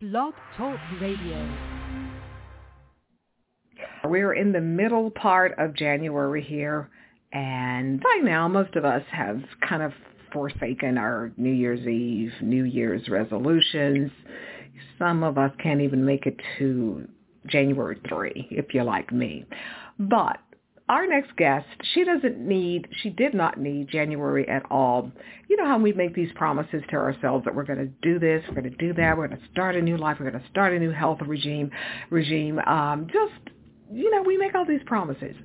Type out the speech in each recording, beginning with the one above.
Blog Talk Radio. We're in the middle part of January here, and by now most of us have kind of forsaken our New Year's Eve, New Year's resolutions. Some of us can't even make it to January 3, if you're like me. But our next guest, she doesn't need, she did not need January at all. You know how we make these promises to ourselves that we're going to do this, we're going to do that, we're going to start a new life, we're going to start a new health regime, regime. Um, just, you know, we make all these promises.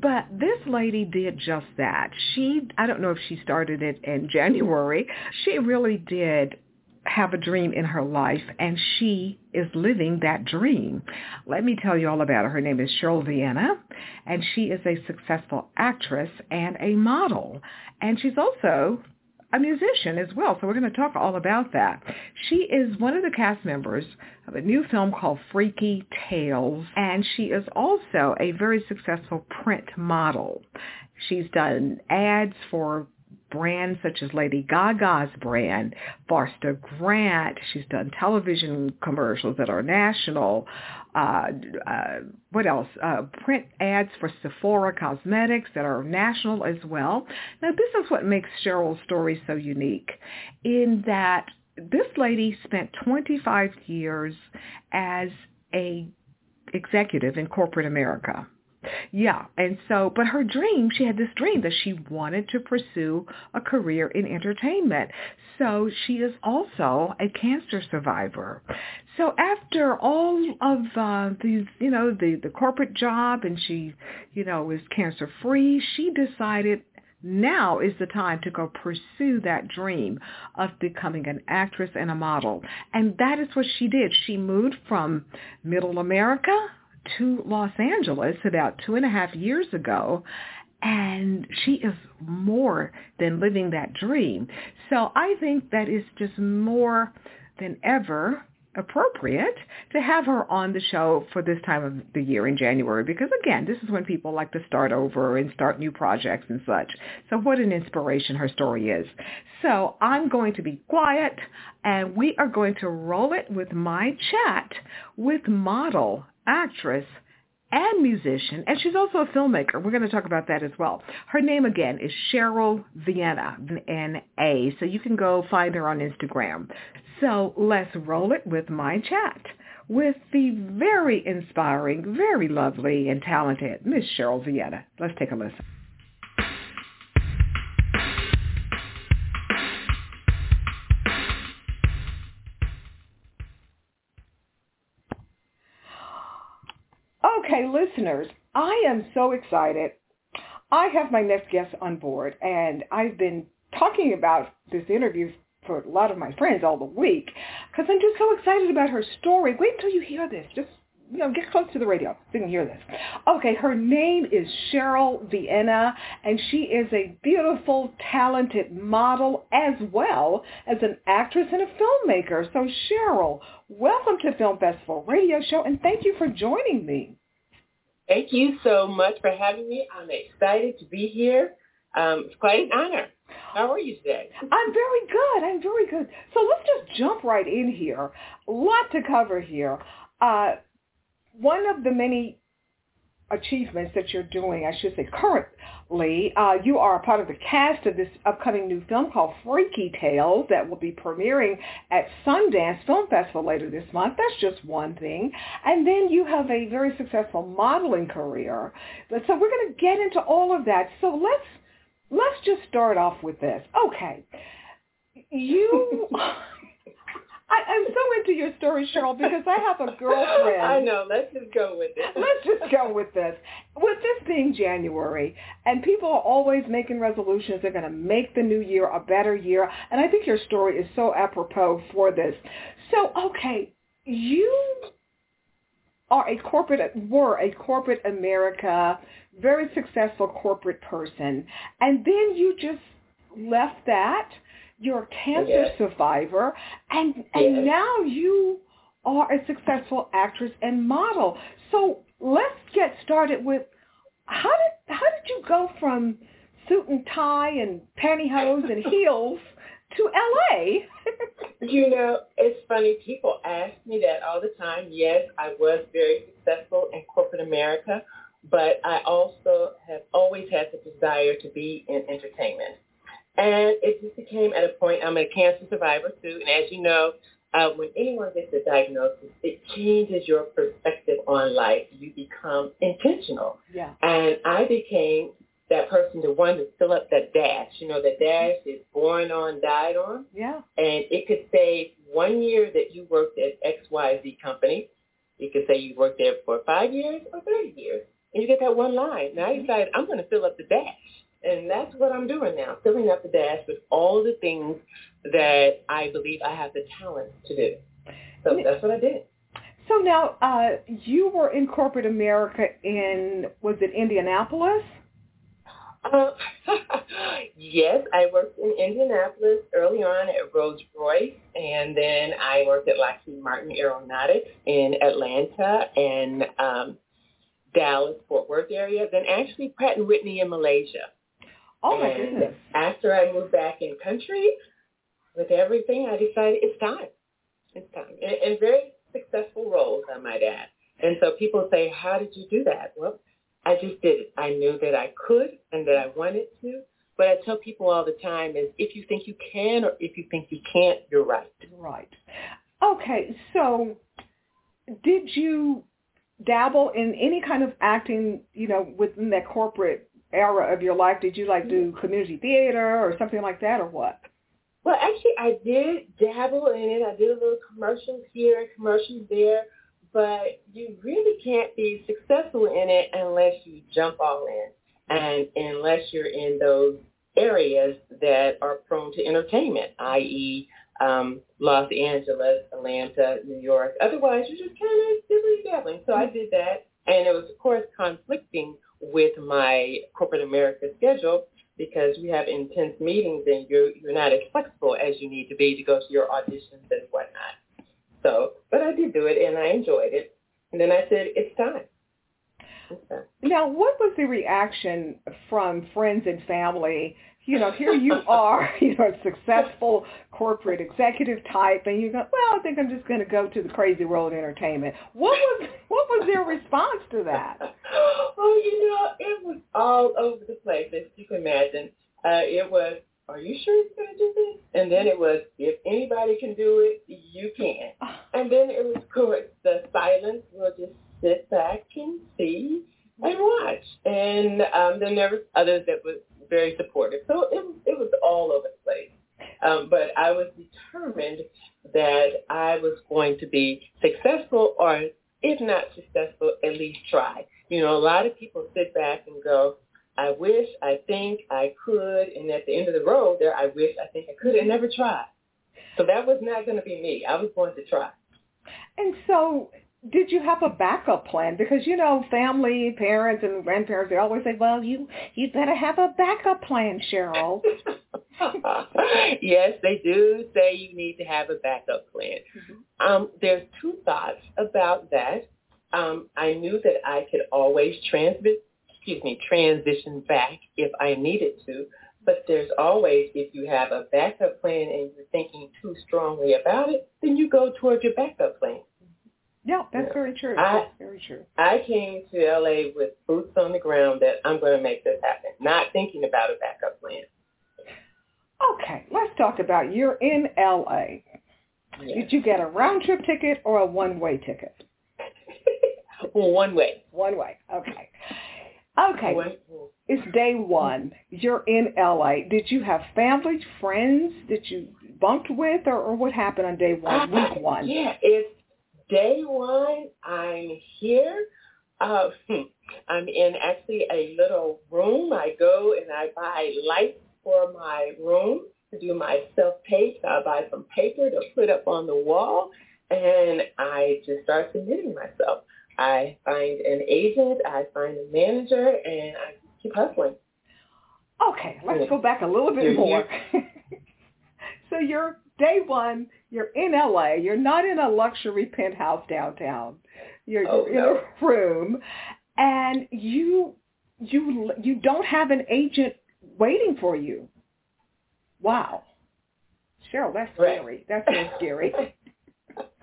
But this lady did just that. She, I don't know if she started it in January. She really did have a dream in her life and she is living that dream. Let me tell you all about her. Her name is Cheryl Vienna and she is a successful actress and a model. And she's also a musician as well. So we're going to talk all about that. She is one of the cast members of a new film called Freaky Tales, and she is also a very successful print model. She's done ads for brands such as Lady Gaga's brand, Foster Grant. She's done television commercials that are national. Uh, uh, what else? Uh, print ads for Sephora Cosmetics that are national as well. Now, this is what makes Cheryl's story so unique in that this lady spent 25 years as a executive in corporate America. Yeah, and so, but her dream, she had this dream that she wanted to pursue a career in entertainment. So she is also a cancer survivor. So after all of uh, these, you know, the, the corporate job and she, you know, was cancer free, she decided now is the time to go pursue that dream of becoming an actress and a model. And that is what she did. She moved from middle America to Los Angeles about two and a half years ago and she is more than living that dream. So I think that is just more than ever appropriate to have her on the show for this time of the year in January because again, this is when people like to start over and start new projects and such. So what an inspiration her story is. So I'm going to be quiet and we are going to roll it with my chat with model actress and musician, and she's also a filmmaker. We're going to talk about that as well. Her name again is Cheryl Vienna, N-A, so you can go find her on Instagram. So let's roll it with my chat with the very inspiring, very lovely, and talented Miss Cheryl Vienna. Let's take a listen. Listeners, I am so excited. I have my next guest on board, and I've been talking about this interview for a lot of my friends all the week because I'm just so excited about her story. Wait until you hear this. Just you know, get close to the radio so you can hear this. Okay, her name is Cheryl Vienna, and she is a beautiful, talented model as well as an actress and a filmmaker. So Cheryl, welcome to Film Festival Radio Show, and thank you for joining me. Thank you so much for having me. I'm excited to be here. Um, it's quite an honor. How are you today? I'm very good. I'm very good. So let's just jump right in here. A lot to cover here. Uh, one of the many achievements that you're doing, I should say currently, uh, you are a part of the cast of this upcoming new film called Freaky Tales that will be premiering at Sundance Film Festival later this month. That's just one thing. And then you have a very successful modeling career. So we're going to get into all of that. So let's let's just start off with this. Okay. You I, I'm so into your story, Cheryl, because I have a girlfriend. I know. Let's just go with it. Let's just go with this. With this being January, and people are always making resolutions, they're going to make the new year a better year. And I think your story is so apropos for this. So, okay, you are a corporate, were a corporate America, very successful corporate person, and then you just left that you're a cancer yes. survivor, and and yes. now you are a successful actress and model. So let's get started with how did how did you go from suit and tie and pantyhose and heels to LA. you know, it's funny. People ask me that all the time. Yes, I was very successful in corporate America, but I also have always had the desire to be in entertainment. And it just became at a point, I'm a cancer survivor too, and as you know, uh, when anyone gets a diagnosis, it changes your perspective on life. You become intentional. Yeah. And I became that person, the one to fill up that dash. You know, the dash is born on, died on. Yeah. And it could say one year that you worked at XYZ company. You could say you worked there for five years or 30 years. And you get that one line. Now you decide, I'm going to fill up the dash. And that's what I'm doing now, filling up the dash with all the things that I believe I have the talent to do. So that's what I did. So now, uh, you were in corporate America in, was it Indianapolis? Uh, yes, I worked in Indianapolis early on at Rolls Royce, and then I worked at Lockheed Martin Aeronautics in Atlanta and um, Dallas, Fort Worth area, then actually Pratt and Whitney in Malaysia. Oh my and goodness. after I moved back in country with everything, I decided it's time. It's time. And, and very successful roles, I might add. And so people say, how did you do that? Well, I just did it. I knew that I could and that I wanted to. But I tell people all the time is if you think you can or if you think you can't, you're right. Right. Okay, so did you dabble in any kind of acting, you know, within that corporate era of your life? Did you like do community theater or something like that or what? Well, actually, I did dabble in it. I did a little commercials here, commercials there, but you really can't be successful in it unless you jump all in and unless you're in those areas that are prone to entertainment, i.e., um, Los Angeles, Atlanta, New York. Otherwise, you're just kind of dibbly dabbling. So I did that, and it was, of course, conflicting with my corporate America schedule because we have intense meetings and you're you're not as flexible as you need to be to go to your auditions and whatnot. So, but I did do it and I enjoyed it. And then I said, it's time. It's time. Now, what was the reaction from friends and family? You know, here you are, you know, a successful corporate executive type, and you go, well, I think I'm just going to go to the crazy world of entertainment. What was what was their response to that? oh, you know, it was all over the place, as you can imagine. Uh, it was, are you sure you're going to do this? And then it was, if anybody can do it, you can. And then it was, of course, the silence. We'll just sit back and see and watch. And um, then there was others that was So it was, it was all over the place. Um, but I was determined that I was going to be successful or if not successful, at least try. You know, a lot of people sit back and go, I wish, I think, I could, and at the end of the road there, I wish, I think I could, and never try. So that was not going to be me. I was going to try. And so did you have a backup plan? Because you know, family, parents, and grandparents they always say, "Well, you you better have a backup plan, Cheryl." yes, they do say you need to have a backup plan. Mm-hmm. Um, there's two thoughts about that. Um, I knew that I could always transit, excuse me, transition back if I needed to. But there's always, if you have a backup plan and you're thinking too strongly about it, then you go towards your backup plan. Yeah, that's yeah. very true. I, that's very true. I came to LA with boots on the ground that I'm going to make this happen, not thinking about a backup plan. Okay, let's talk about you're in LA. Yes. Did you get a round trip ticket or a one way ticket? Well, one way. One way. Okay. Okay. It's day one. You're in LA. Did you have family, friends that you bunked with, or, or what happened on day one, week one? Yeah, it's day one. I'm here. Uh, I'm in actually a little room. I go and I buy lights for my room to do my self-tape. I buy some paper to put up on the wall, and I just start submitting myself. I find an agent, I find a manager, and I keep hustling. Okay, let's go back a little bit more. so you're day one, you're in LA, you're not in a luxury penthouse downtown. You're, oh, in no. a room, and you you you don't have an agent waiting for you. Wow. Cheryl, that's Right. scary. That's so scary.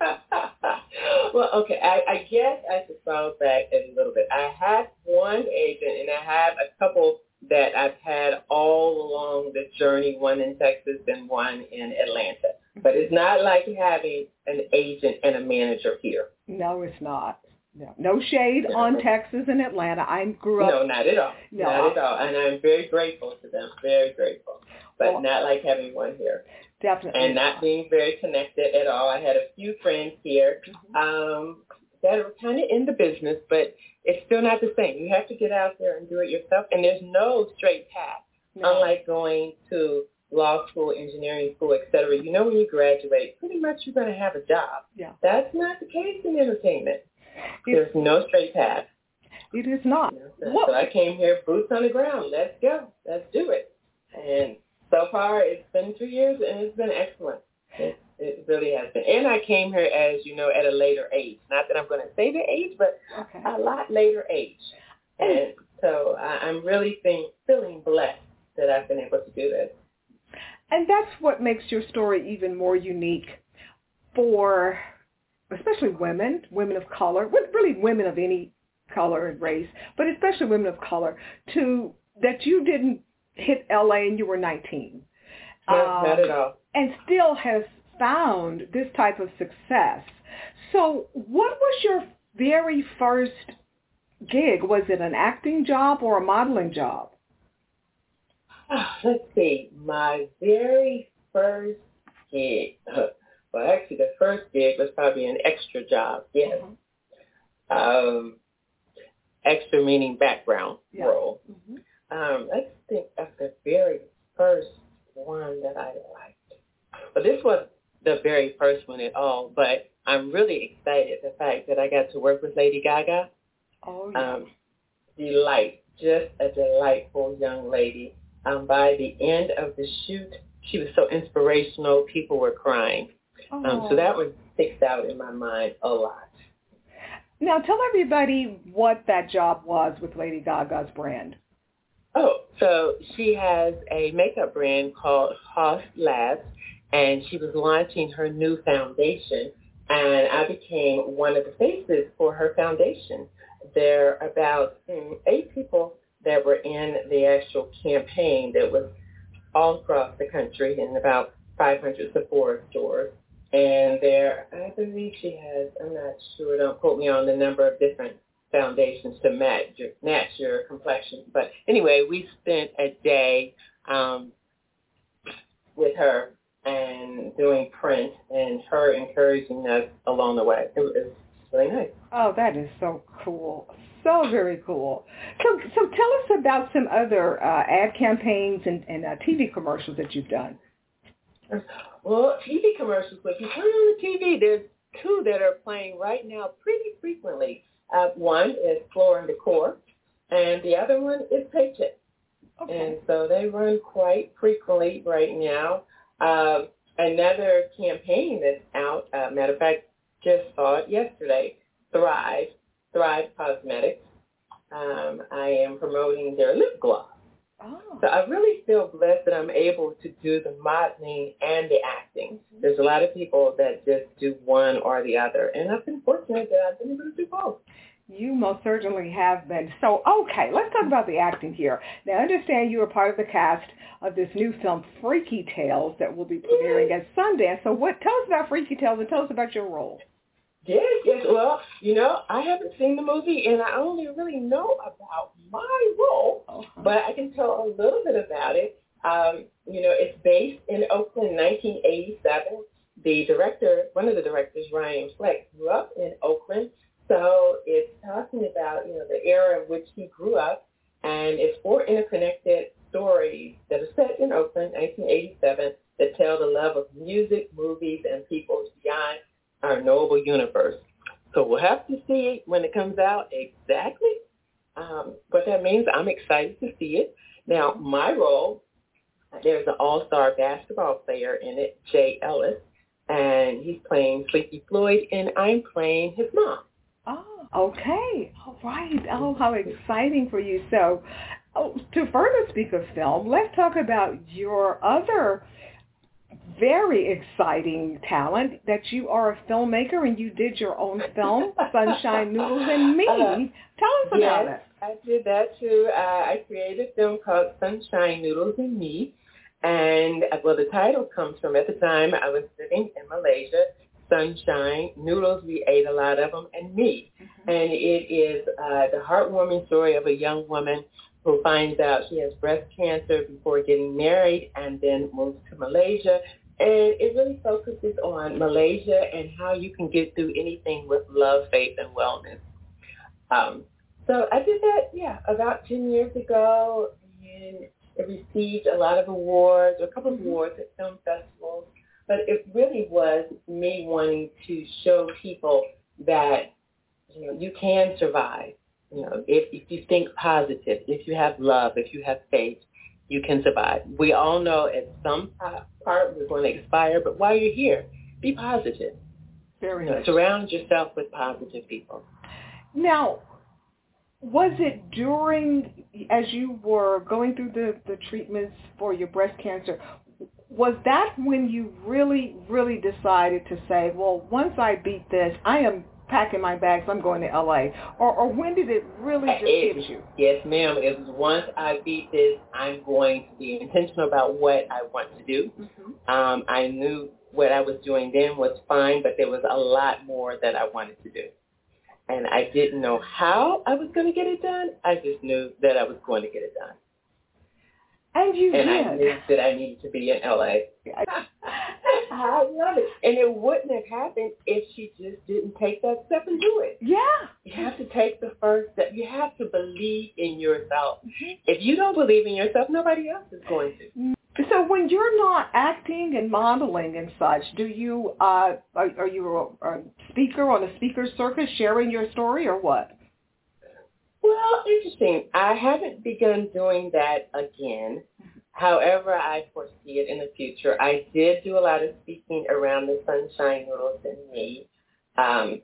well, okay. I, I guess I should follow back a little bit. I have one agent, and I have a couple that I've had all along the journey. One in Texas and one in Atlanta. But it's not like having an agent and a manager here. No, it's not. No, no shade on Texas and Atlanta. I grew up. No, not at all. No, not at all. And I'm very grateful to them. Very grateful. But Well- not like having one here. Definitely. And not being very connected at all. I had a few friends here Mhm. um, that are kind of in the business, but it's still not the same. You have to get out there and do it yourself. And there's no straight path. No. Unlike going to law school, engineering school, et cetera, you know when you graduate, pretty much you're going to have a job. Yeah. That's not the case in entertainment. There's no straight path. it is not. You know, so, so I came here, boots on the ground. Let's go. Let's do it. And so far, it's been two years, and it's been excellent. It, it really has been. And I came here, as you know, at a later age. Not that I'm going to say the age, but Okay. a lot later age. And so I, I'm really think, feeling blessed that I've been able to do this. And that's what makes your story even more unique for especially women, women of color, really women of any color and race, but especially women of color, to that you didn't hit LA and you were 19. Not, Um, not at all. and still has found this type of success. So what was your very first gig? Was it an acting job or a modeling job? Ah, Let's see. My very first gig. Well, actually, the first gig was probably an extra job. Yes. Um, extra meaning background Yeah. role. Mm-hmm. Um, let's think of the very first one that I liked. Well, this was the very first one at all, but I'm really excited the fact that I got to work with Lady Gaga. Oh, yeah. Um, delight, just a delightful young lady. Um, by the end of the shoot, she was so inspirational. People were crying. Um, Oh. so that one sticks out in my mind a lot. Now tell everybody what that job was with Lady Gaga's brand. Oh, so she has a makeup brand called Haus Labs, and she was launching her new foundation, and I became one of the faces for her foundation. There are about hmm, eight people that were in the actual campaign that was all across the country in about 500 Sephora stores. And there, I believe she has, I'm not sure, don't quote me on the number of different foundations to match your, match your complexion. But anyway, we spent a day um, with her and doing print and her encouraging us along the way. It was really nice. Oh, that is so cool. So very cool. So, so tell us about some other uh, ad campaigns and, and uh, TV commercials that you've done. Well, TV commercials, if you turn on the TV, there's two that are playing right now pretty frequently. Uh, one is Floor and Decor, and the other one is Paychex. Okay. And so they run quite frequently right now. Um, another campaign that's out, uh, matter of fact, just saw it yesterday, Thrive, Thrive Causemetics. Um, I am promoting their lip gloss. Oh. So I really feel blessed that I'm able to do the modeling and the acting. There's a lot of people that just do one or the other, and I've been fortunate that I've been able to do both. You most certainly have been. So, okay, let's talk about the acting here. Now, I understand you are part of the cast of this new film, Freaky Tales, that will be premiering at Sundance. So, what? Tell us about Freaky Tales and tell us about your role. Yes, yes. Well, you know, I haven't seen the movie, and I only really know about my role, but I can tell a little bit about it. Um, you know, it's based in Oakland, 1987. The director, one of the directors, Ryan Fleck, grew up in Oakland, so it's talking about you know the era in which he grew up, and it's four interconnected stories that are set in Oakland, 1987, that tell the love of music, movies, and people beyond our knowable universe. So we'll have to see when it comes out exactly um, what that means. I'm excited to see it. Now, my role, there's an all-star basketball player in it, Jay Ellis, and he's playing Sleepy Floyd, and I'm playing his mom. Oh, okay. All right. Oh, how exciting for you. So, oh, to further speak of film, let's talk about your other very exciting talent that you are a filmmaker and you did your own film, Sunshine Noodles and Me. Uh, Tell us about yes, it. I did that too. Uh, I created a film called Sunshine Noodles and Me. And uh, well, the title comes from at the time I was living in Malaysia. Sunshine noodles, we ate a lot of them, and me. Mm-hmm. And it is uh, the heartwarming story of a young woman who finds out she has breast cancer before getting married and then moves to Malaysia. And it really focuses on Malaysia and how you can get through anything with love, faith, and wellness. Um, so I did that, yeah, about 10 years ago, and it received a lot of awards, a couple of awards at film festivals. But it really was me wanting to show people that you know you can survive. You know, if if you think positive, if you have love, if you have faith, you can survive. We all know at some part we're going to expire, but while you're here, be positive. Very you know, surround yourself with positive people. Now, was it during as you were going through the the treatments for your breast cancer was that when you really really decided to say well once i beat this i am packing my bags i'm going to la or or when did it really just it, hit you yes ma'am it was once i beat this i'm going to be intentional about what i want to do mm-hmm. um i knew what i was doing then was fine but there was a lot more that i wanted to do and I didn't know how I was going to get it done. I just knew that I was going to get it done. And you and did. I knew that I needed to be in LA. I love it. And it wouldn't have happened if she just didn't take that step and do it. Yeah. You have to take the first step. You have to believe in yourself. Mm-hmm. If you don't believe in yourself, nobody else is going to. So when you're not acting and modeling and such, do you uh, are, are you a, a speaker on a speaker circuit sharing your story or what? Well, interesting. I haven't begun doing that again. However, I foresee it in the future. I did do a lot of speaking around the Sunshine Noodles and Me um,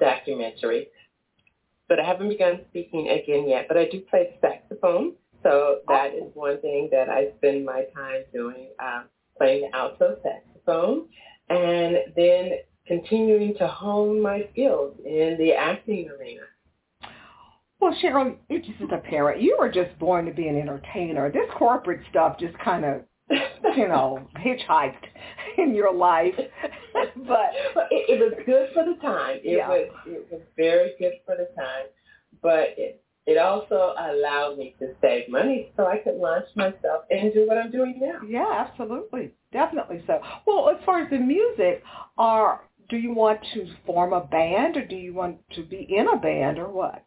documentary, but I haven't begun speaking again yet. But I do play saxophone so that is one thing that I spend my time doing, um, playing the alto saxophone, and then continuing to hone my skills in the acting arena. Well, Cheryl, you're just a parent. You were just born to be an entertainer. This corporate stuff just kind of, you know, hitchhiked in your life. but it, it was good for the time. It yeah. was it was very good for the time. But it, it also allowed me to save money so I could launch myself and do what I'm doing now. Yeah, absolutely. Definitely so. Well, as far as the music, are do you want to form a band or do you want to be in a band or what?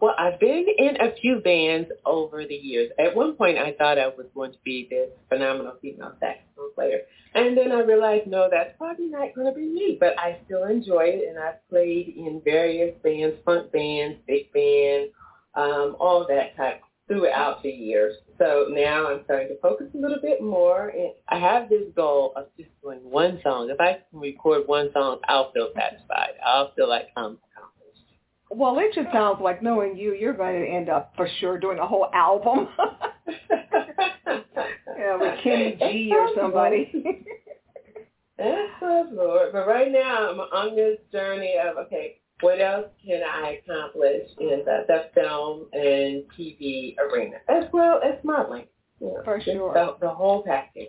Well, I've been in a few bands over the years. At one point, I thought I was going to be this phenomenal female saxophone player. And then I realized, no, that's probably not going to be me. But I still enjoy it, and I've played in various bands, funk bands, big band, um, all that type throughout the years. So now I'm starting to focus a little bit more. And I have this goal of just doing one song. If I can record one song, I'll feel satisfied. I'll feel like I'm well, it just sounds like knowing you, you're going to end up for sure doing a whole album. yeah, with Kenny G or somebody. That's Lord. But right now, I'm on this journey of okay, what else can I accomplish in the, the film and TV arena, as well as modeling? You know, for sure, the, the whole package.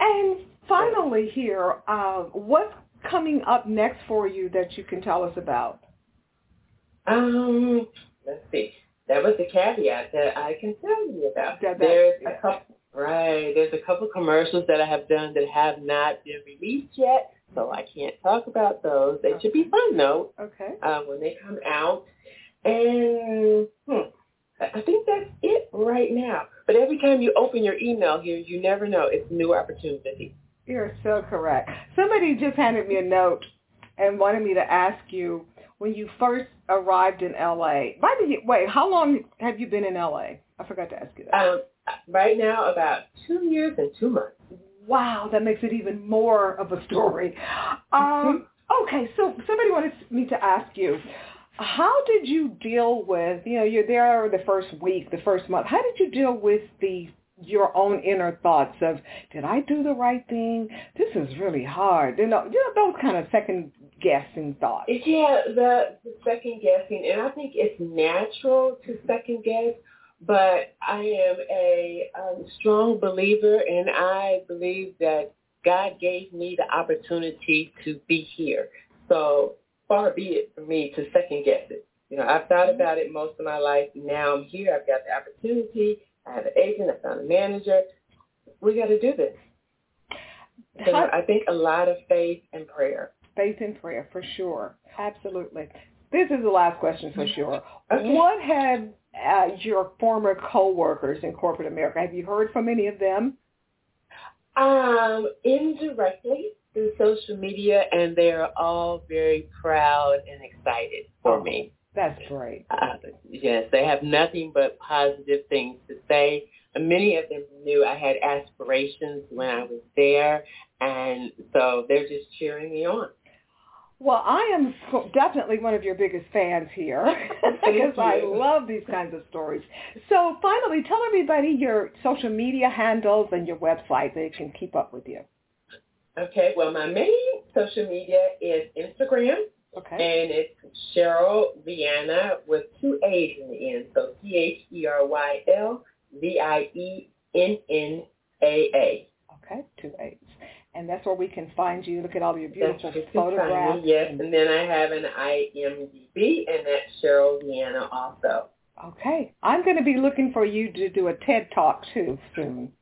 And finally, here, uh, what's coming up next for you that you can tell us about? Um, let's see. That was the caveat that I can tell you about. That, there's yeah. a couple, right? There's a couple commercials that I have done that have not been released yet, so I can't talk about those. They okay. should be fun though. Okay. Uh, when they come out, and hmm, I think that's it right now. But every time you open your email here, you never know. It's a new opportunity. You're so correct. Somebody just handed me a note and wanted me to ask you when you first arrived in LA. By the way, how long have you been in LA? I forgot to ask you that. Um, right now, about two years and two months. Wow, that makes it even more of a story. Um, okay, so somebody wanted me to ask you, how did you deal with, you know, you're there the first week, the first month. How did you deal with the your own inner thoughts of, did I do the right thing? This is really hard. You know, you know those kind of second guessing thoughts. Yeah, the, the second guessing, and I think it's natural to second guess. But I am a um, strong believer, and I believe that God gave me the opportunity to be here. So far be it for me to second guess it. You know, I've thought about it most of my life. Now I'm here. I've got the opportunity. I have an agent. I found a manager. We got to do this. So I think a lot of faith and prayer. Faith and prayer, for sure. Absolutely. This is the last question for sure. Okay. What have uh, your former coworkers in corporate America, have you heard from any of them? Um, indirectly through social media, and they're all very proud and excited for Oh. me. That's great. Uh, yes, they have nothing but positive things to say. Many of them knew I had aspirations when I was there, and so they're just cheering me on. Well, I am definitely one of your biggest fans here because I love these kinds of stories. So finally, tell everybody your social media handles and your website they can keep up with you. Okay, well, my main social media is Instagram, Okay. and it's Cheryl Vienna with two A's in the end, so C H E R Y L V I E N N A A. Okay, two eights. And that's where we can find you. Look at all your beautiful what you can find photographs. Yes, and then I have an IMDb, and that's Cheryl Vienna also. Okay. I'm going to be looking for you to do a TED Talk too soon.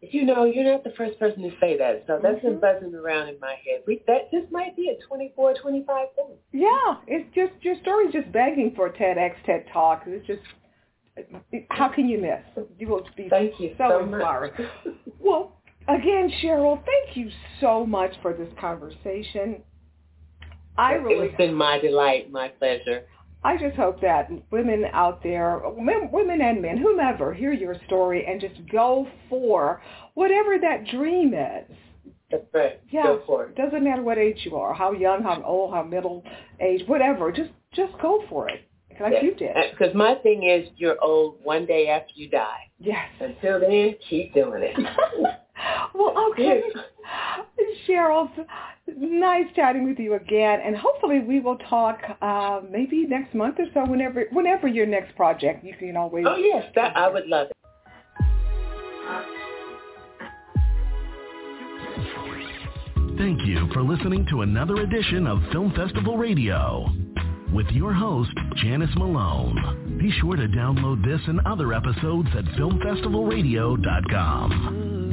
You know, you're not the first person to say that, so that's been Mhm. buzzing around in my head. We, that just might be a 24, 25 thing. Yeah, it's just your story's just begging for a TEDx TED Talk. It's just how can you miss? You will be Thank you so, so, inspiring. much. Well, again, Cheryl, thank you so much for this conversation. I really, It's been my delight, my pleasure. I just hope that women out there, women and men, whomever, hear your story and just go for whatever that dream is. That's right. Yeah, Go for it. doesn't matter what age you are, how young, how old, how middle age, whatever. Just just go for it, like you did. Uh, because my thing is, you're old one day after you die. Yes. Until then, keep doing it. well, okay. Cheryl, nice chatting with you again, and hopefully we will talk uh, maybe next month or so. Whenever, whenever your next project, you can always. Oh yes, that I would love it. Thank you for listening to another edition of Film Festival Radio with your host, Janice Malone. Be sure to download this and other episodes at filmfestivalradio.com.